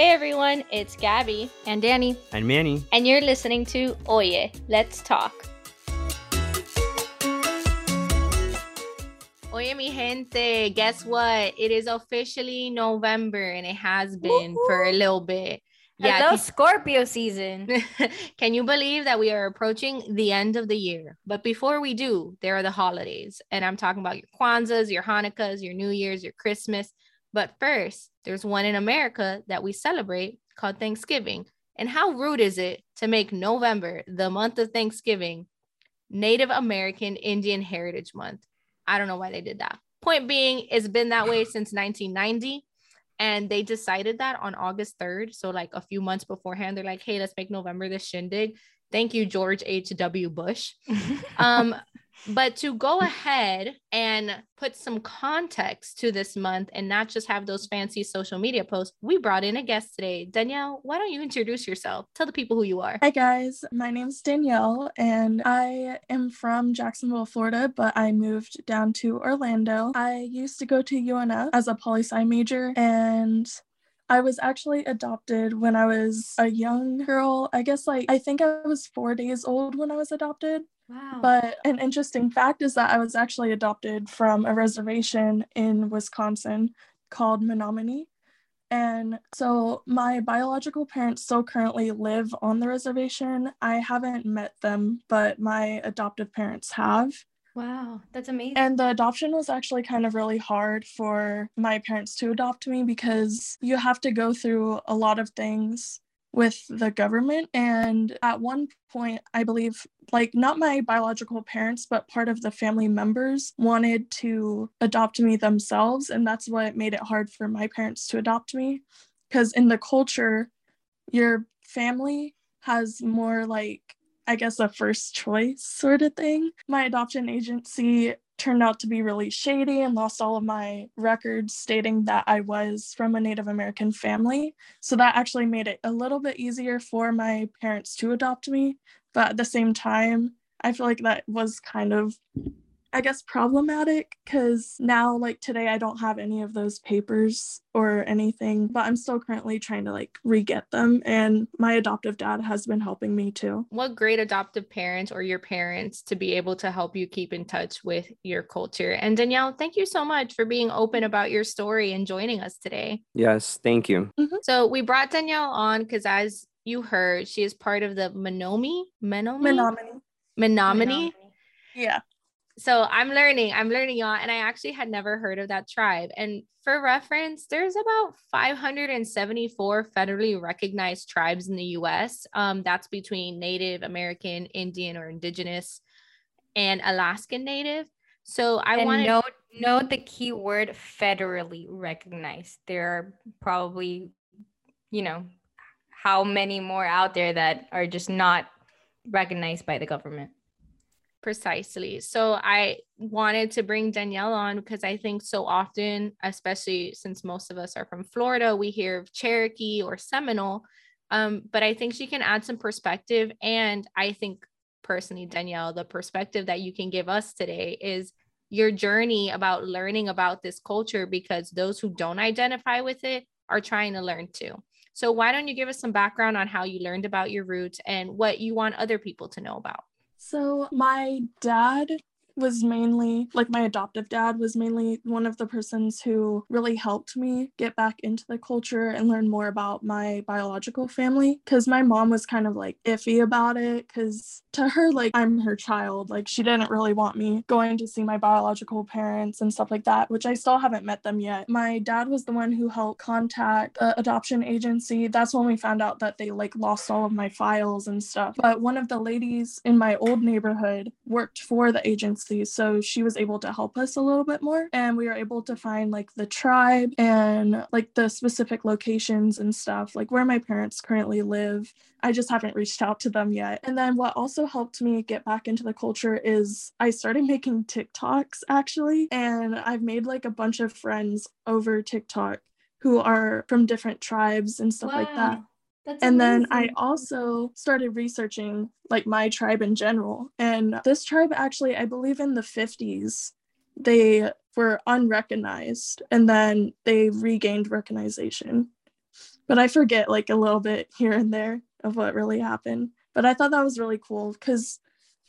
Hey everyone, it's Gabby and Danny and Manny, and you're listening to Oye, Let's Talk. Oye, mi gente, guess what? It is officially November and it has been Woo-hoo. for a little bit. Yeah, Hello, Scorpio season. can you believe that we are approaching the end of the year? But before we do, there are the holidays. And I'm talking about your Kwanzaas, your Hanukkahs, your New Year's, your Christmas. But first, there's one in America that we celebrate called Thanksgiving. And how rude is it to make November, the month of Thanksgiving, Native American Indian Heritage Month? I don't know why they did that. Point being, it's been that way since 1990 and they decided that on August 3rd. So, like a few months beforehand, they're like, hey, let's make November the shindig. Thank you, George H.W. Bush. um, but to go ahead and put some context to this month and not just have those fancy social media posts, we brought in a guest today. Danielle, why don't you introduce yourself? Tell the people who you are. Hi, guys. My name is Danielle, and I am from Jacksonville, Florida, but I moved down to Orlando. I used to go to UNF as a poli sci major, and I was actually adopted when I was a young girl. I guess, like, I think I was four days old when I was adopted. Wow. But an interesting fact is that I was actually adopted from a reservation in Wisconsin called Menominee. And so my biological parents still currently live on the reservation. I haven't met them, but my adoptive parents have. Wow, that's amazing. And the adoption was actually kind of really hard for my parents to adopt me because you have to go through a lot of things with the government. And at one point, I believe, like, not my biological parents, but part of the family members wanted to adopt me themselves. And that's what made it hard for my parents to adopt me. Because in the culture, your family has more like I guess a first choice sort of thing. My adoption agency turned out to be really shady and lost all of my records stating that I was from a Native American family. So that actually made it a little bit easier for my parents to adopt me. But at the same time, I feel like that was kind of I guess problematic because now like today I don't have any of those papers or anything, but I'm still currently trying to like re-get them and my adoptive dad has been helping me too. What great adoptive parents or your parents to be able to help you keep in touch with your culture. And Danielle, thank you so much for being open about your story and joining us today. Yes, thank you. Mm-hmm. So we brought Danielle on because as you heard, she is part of the Menomi, Menomi, Menominee. Menominee. Yeah so I'm learning, I'm learning y'all. And I actually had never heard of that tribe. And for reference, there's about 574 federally recognized tribes in the US. Um, that's between Native American, Indian, or Indigenous, and Alaskan Native. So I want to note note the key word federally recognized. There are probably, you know, how many more out there that are just not recognized by the government. Precisely. So I wanted to bring Danielle on because I think so often, especially since most of us are from Florida, we hear of Cherokee or Seminole. Um, but I think she can add some perspective. And I think personally, Danielle, the perspective that you can give us today is your journey about learning about this culture because those who don't identify with it are trying to learn too. So, why don't you give us some background on how you learned about your roots and what you want other people to know about? So, my dad was mainly like my adoptive dad was mainly one of the persons who really helped me get back into the culture and learn more about my biological family. Because my mom was kind of like iffy about it because to her like i'm her child. Like she didn't really want me going to see my biological parents and stuff like that which i still haven't met them yet. My dad was the one who helped contact the adoption agency. That's when we found out that they like lost all of my files and stuff. But one of the ladies in my old neighborhood worked for the agency so she was able to help us a little bit more. And we were able to find like the tribe and like the specific locations and stuff, like where my parents currently live. I just haven't reached out to them yet. And then what also helped me get back into the culture is I started making TikToks actually. And I've made like a bunch of friends over TikTok who are from different tribes and stuff wow. like that. That's and amazing. then I also started researching like my tribe in general. And this tribe actually, I believe in the 50s, they were unrecognized and then they regained recognition. but I forget like a little bit here and there of what really happened. But I thought that was really cool because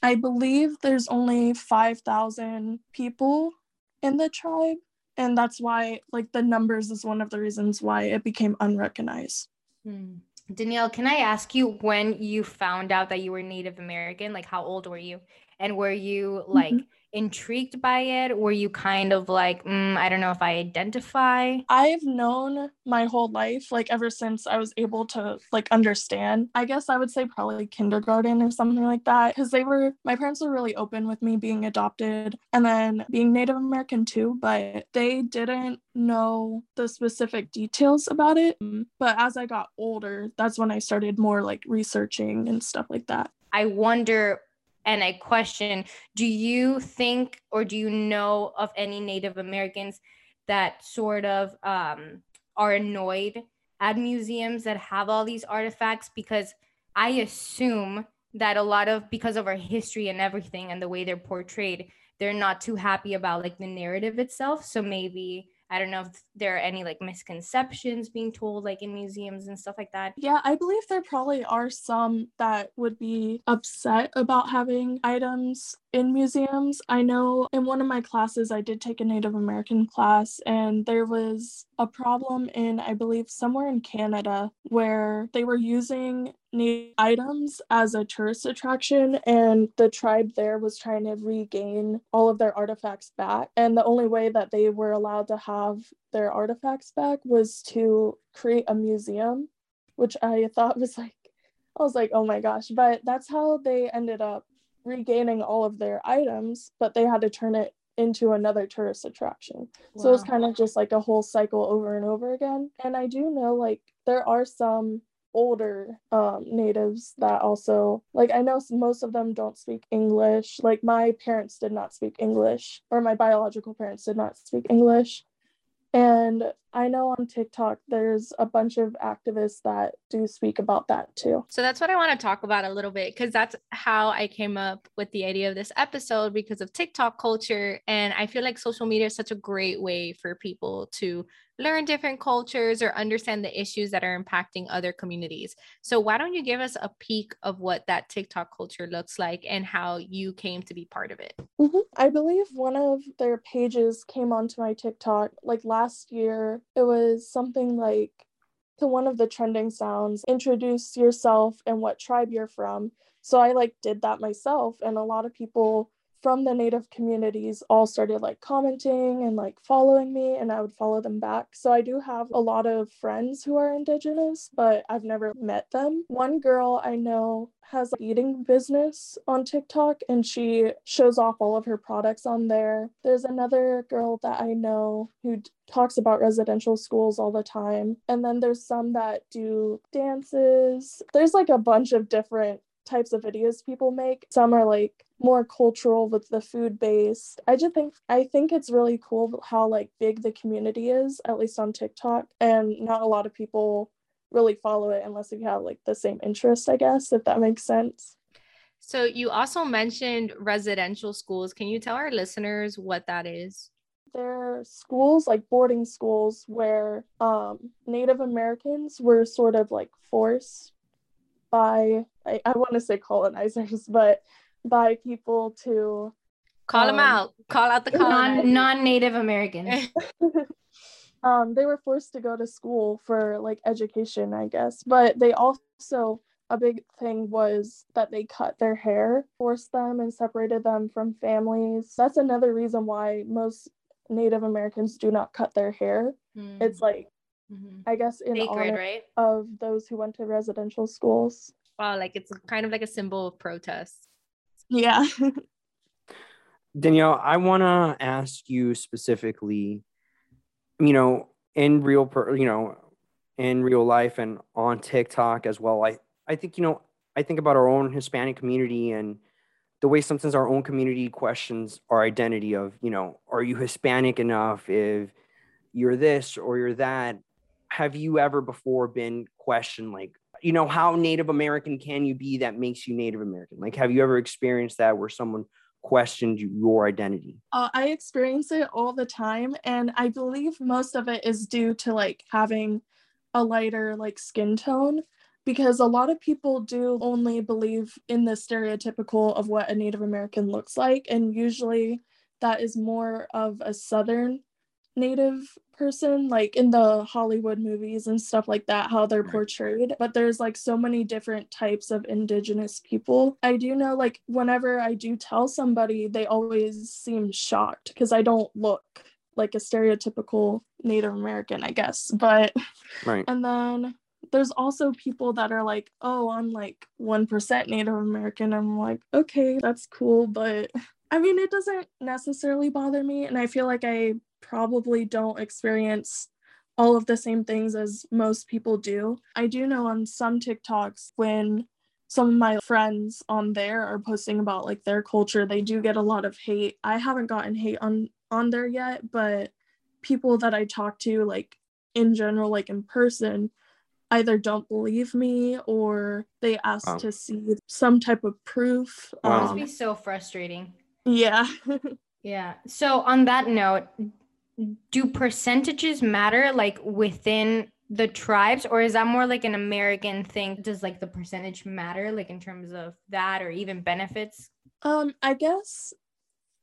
I believe there's only 5,000 people in the tribe. And that's why, like, the numbers is one of the reasons why it became unrecognized. Hmm. Danielle, can I ask you when you found out that you were Native American? Like, how old were you? And were you like, mm-hmm intrigued by it? Were you kind of like, mm, I don't know if I identify? I've known my whole life, like ever since I was able to like understand. I guess I would say probably kindergarten or something like that. Cause they were, my parents were really open with me being adopted and then being Native American too, but they didn't know the specific details about it. But as I got older, that's when I started more like researching and stuff like that. I wonder and I question do you think or do you know of any Native Americans that sort of um, are annoyed at museums that have all these artifacts? Because I assume that a lot of, because of our history and everything and the way they're portrayed, they're not too happy about like the narrative itself. So maybe I don't know if there are any like misconceptions being told like in museums and stuff like that. Yeah, I believe there probably are some that would be upset about having items in museums. I know in one of my classes, I did take a Native American class, and there was a problem in, I believe, somewhere in Canada where they were using Native items as a tourist attraction, and the tribe there was trying to regain all of their artifacts back. And the only way that they were allowed to have their artifacts back was to create a museum, which I thought was like, I was like, oh my gosh. But that's how they ended up regaining all of their items, but they had to turn it into another tourist attraction. Wow. So it's kind of just like a whole cycle over and over again. And I do know like there are some older um, natives that also like i know most of them don't speak english like my parents did not speak english or my biological parents did not speak english and I know on TikTok there's a bunch of activists that do speak about that too. So that's what I want to talk about a little bit because that's how I came up with the idea of this episode because of TikTok culture. And I feel like social media is such a great way for people to learn different cultures or understand the issues that are impacting other communities. So, why don't you give us a peek of what that TikTok culture looks like and how you came to be part of it? Mm-hmm. I believe one of their pages came onto my TikTok like last year. It was something like to one of the trending sounds introduce yourself and what tribe you're from. So, I like did that myself, and a lot of people from the native communities all started like commenting and like following me and I would follow them back. So I do have a lot of friends who are indigenous, but I've never met them. One girl I know has an eating business on TikTok and she shows off all of her products on there. There's another girl that I know who talks about residential schools all the time. And then there's some that do dances. There's like a bunch of different types of videos people make. Some are like more cultural with the food based. I just think I think it's really cool how like big the community is, at least on TikTok, and not a lot of people really follow it unless you have like the same interest, I guess, if that makes sense. So you also mentioned residential schools. Can you tell our listeners what that is? They're schools like boarding schools where um, Native Americans were sort of like forced by I, I want to say colonizers, but by people to call um, them out, call out the non non Native Americans. um, they were forced to go to school for like education, I guess, but they also a big thing was that they cut their hair, forced them, and separated them from families. That's another reason why most Native Americans do not cut their hair. Mm. It's like, mm-hmm. I guess, in Sacred, honor right? of those who went to residential schools. Wow, like it's kind of like a symbol of protest. Yeah. Danielle, I want to ask you specifically, you know, in real, per, you know, in real life and on TikTok as well. I, I think, you know, I think about our own Hispanic community and the way sometimes our own community questions our identity of, you know, are you Hispanic enough? If you're this or you're that, have you ever before been questioned like, you know, how Native American can you be that makes you Native American? Like, have you ever experienced that where someone questioned your identity? Uh, I experience it all the time. And I believe most of it is due to like having a lighter like skin tone because a lot of people do only believe in the stereotypical of what a Native American looks like and usually that is more of a southern native person like in the hollywood movies and stuff like that how they're Right. portrayed but there's like so many different types of indigenous people i do know like whenever i do tell somebody they always seem shocked because i don't look like a stereotypical native american i guess but Right. and then there's also people that are like, oh, I'm like 1% Native American. I'm like, okay, that's cool. But I mean, it doesn't necessarily bother me. And I feel like I probably don't experience all of the same things as most people do. I do know on some TikToks when some of my friends on there are posting about like their culture, they do get a lot of hate. I haven't gotten hate on on there yet, but people that I talk to like in general like in person either don't believe me or they ask Wow. to see some type of proof. Wow. Must Um, be so frustrating. yeah. Yeah. So on that note, do percentages matter like within the tribes or is that more like an American thing? Does like the percentage matter like in terms of that or even benefits? um, I guess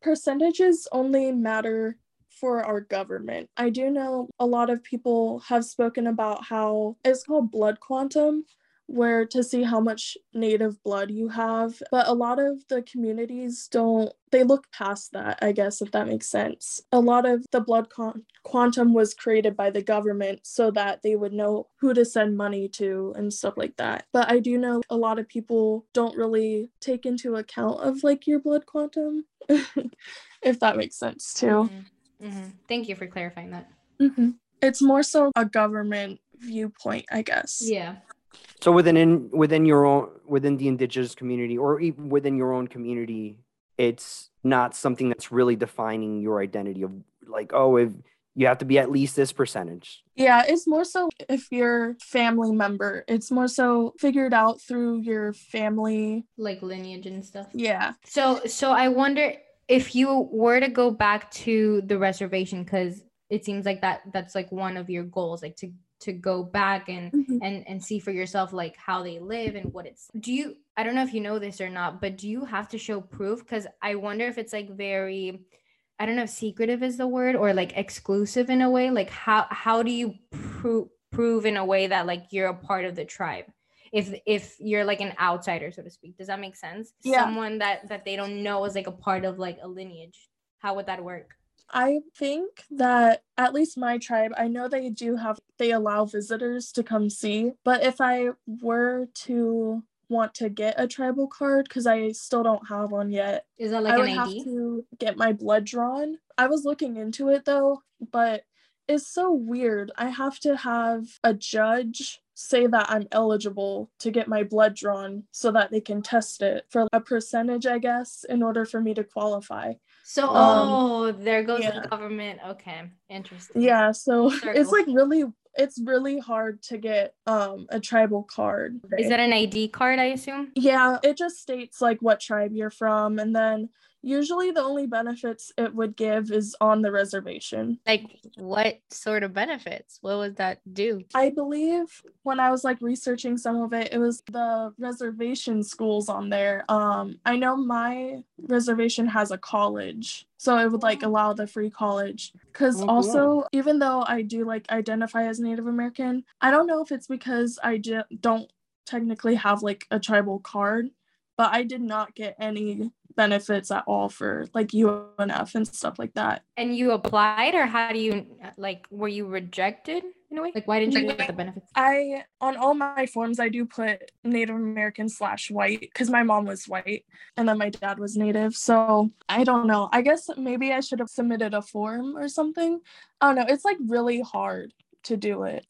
percentages only matter for our government. I do know a lot of people have spoken about how it's called blood quantum, where to see how much native blood you have. But a lot of the communities don't, they look past that, I guess, if that makes sense. A lot of the blood con- quantum was created by the government so that they would know who to send money to and stuff like that. But I do know a lot of people don't really take into account of like your blood quantum, if that makes sense too. Mhm. Mhm. Thank you for clarifying that. hmm It's more so a government viewpoint, I guess. Yeah. So within in, within your own within the indigenous community or even within your own community, it's not something that's really defining your identity of like, oh, if you have to be at least this percentage. Yeah, it's more so if you're family member. It's more so figured out through your family. Like lineage and stuff. Yeah. So so I wonder if you were to go back to the reservation because it seems like that that's like one of your goals like to to go back and Mhm. and and see for yourself like how they live and what it's do you i don't know if you know this or not but do you have to show proof? Because i wonder if it's like very i don't know if secretive is the word or like exclusive in a way like how how do you prove prove in a way that like you're a part of the tribe? If if you're like an outsider so to speak. Does that make sense? Yeah. someone that that they don't know is like a part of like a lineage. How would that work I think that at least my tribe, I know they do have, they allow visitors to come see. But if I were to want to get a tribal card, because I still don't have one yet, is that like I an would id have to get my blood drawn. I was looking into it though, but it's so weird. I have to have a judge say that I'm eligible to get my blood drawn so that they can test it for a percentage, I guess, in order for me to qualify. So, Um, oh, there goes yeah. the government. Okay, interesting. Yeah, so Circle. it's like really it's really hard to get um a tribal card. Is that an ID card? I assume. Yeah, it just states like what tribe you're from and then usually the only benefits it would give is on the reservation. Like what sort of benefits? What would that do? I believe when I was like researching some of it, it was the reservation schools on there. Um, I know my reservation has a college, so it would like allow the free college. Because Oh, cool. also, even though I do like identify as Native American, I don't know if it's because I j- don't technically have like a tribal card, but I did not get any benefits at all for like UNF and stuff like that. And you applied, or how do you like? Were you rejected in a way? Like, why didn't you get the benefits? I on all my forms I do put Native American slash white because my mom was white and then my dad was Native. So I don't know. I guess maybe I should have submitted a form or something. I don't know. It's like really hard to do it.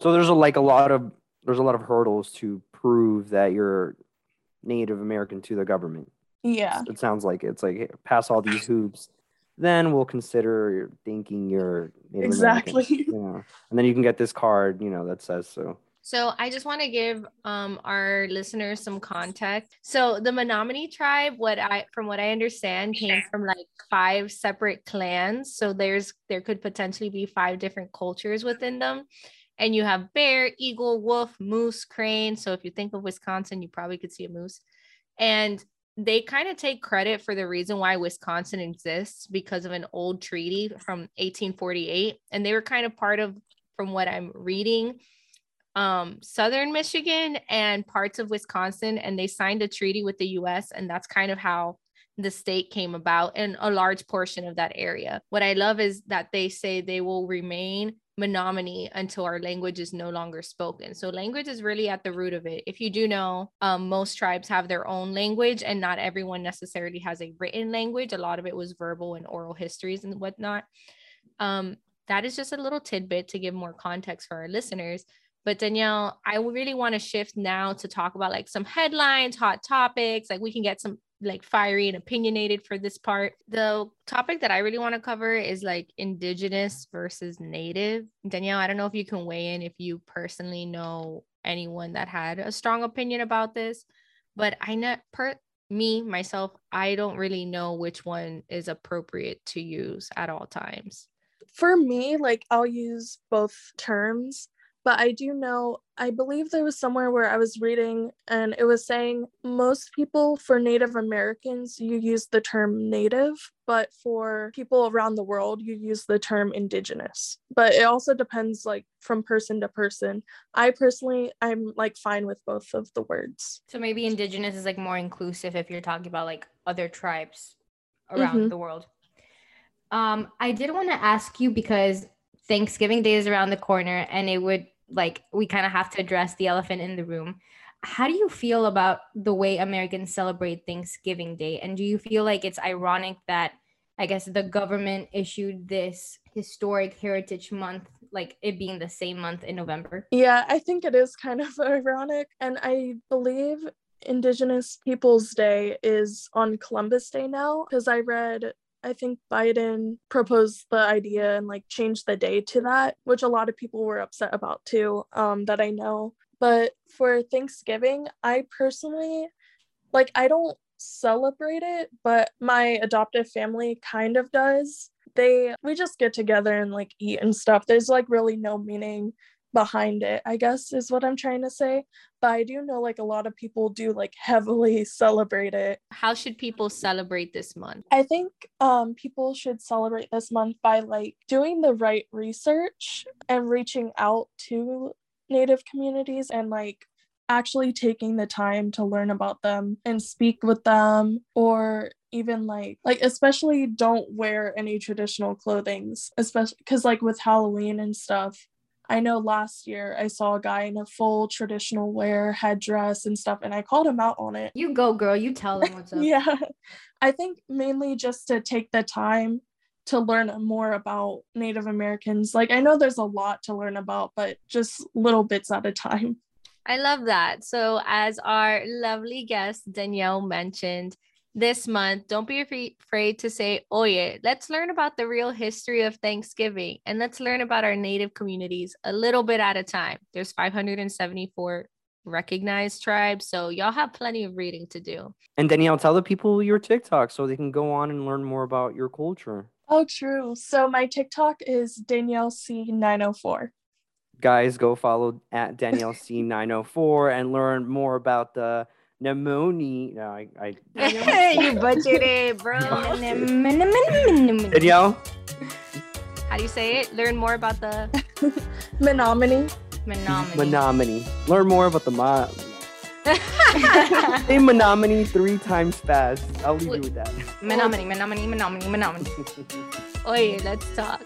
So there's a, like a lot of there's a lot of hurdles to prove that you're Native American to the government. Yeah. It sounds like it's like hey, pass all these hoops, then we'll consider thinking you're Native Exactly. American. Yeah, and then you can get this card, you know, that says so. So I just want to give um, our listeners some context. So the Menominee tribe, what I from what I understand, came from like five separate clans. So there's there could potentially be five different cultures within them. And you have bear, eagle, wolf, moose, crane. So if you think of Wisconsin, you probably could see a moose. And they kind of take credit for the reason why Wisconsin exists because of an old treaty from 1848. And they were kind of part of, from what I'm reading, um, southern Michigan and parts of Wisconsin, and they signed a treaty with the US, and that's kind of how the state came about and a large portion of that area. What I love is that they say they will remain Menominee until our language is no longer spoken. So language is really at the root of it. If you do know, um, most tribes have their own language, and not everyone necessarily has a written language. A lot of it was verbal and oral histories and whatnot. Um, that is just a little tidbit to give more context for our listeners. But Danielle, I really want to shift now to talk about like some headlines, hot topics. Like we can get some like fiery and opinionated for this part. The topic that I really want to cover is like indigenous versus native. Danielle, I don't know if you can weigh in if you personally know anyone that had a strong opinion about this, but I know per me myself, I don't really know which one is appropriate to use at all times. For me, like I'll use both terms but I do know, I believe there was somewhere where I was reading and it was saying most people for Native Americans, you use the term native, but for people around the world, you use the term indigenous. But it also depends like from person to person. I personally, I'm like fine with both of the words. So maybe indigenous is like more inclusive if you're talking about like other tribes around mm-hmm. the world. Um, I did want to ask you because Thanksgiving Day is around the corner and it would like we kind of have to address the elephant in the room. How do you feel about the way Americans celebrate Thanksgiving Day? And do you feel like it's ironic that I guess the government issued this historic heritage month, like it being the same month in November? Yeah, I think it is kind of ironic. And I believe Indigenous Peoples Day is on Columbus Day now because I read I think Biden proposed the idea and like changed the day to that, which a lot of people were upset about too, um, that I know. But for Thanksgiving, I personally like I don't celebrate it, but my adoptive family kind of does. They we just get together and like eat and stuff. There's like really no meaning behind it, I guess is what I'm trying to say. But I do know like a lot of people do like heavily celebrate it. How should people celebrate this month? I think um people should celebrate this month by like doing the right research and reaching out to native communities and like actually taking the time to learn about them and speak with them or even like like especially don't wear any traditional clothings especially because like with halloween and stuff I know last year I saw a guy in a full traditional wear headdress and stuff, and I called him out on it. You go, girl. You tell them what's up. yeah. I think mainly just to take the time to learn more about Native Americans. Like, I know there's a lot to learn about, but just little bits at a time. I love that. So, as our lovely guest Danielle mentioned, this month, don't be afraid to say, Oye, let's learn about the real history of Thanksgiving and let's learn about our Native communities a little bit at a time. There's 574 recognized tribes, so y'all have plenty of reading to do. And Danielle, tell the people your TikTok so they can go on and learn more about your culture. Oh, true. So my TikTok is Danielle C904. Guys, go follow at Danielle C904 and learn more about the Nemoni. No, I. I you butchered it, bro. Danielle? How do you say it? Learn more about the Menominee. Menominee. Menominee. Learn more about the ma. Say Menominee three times fast. I'll leave you with that. Menominee, Menominee, Menominee, Menominee. Oye, let's talk.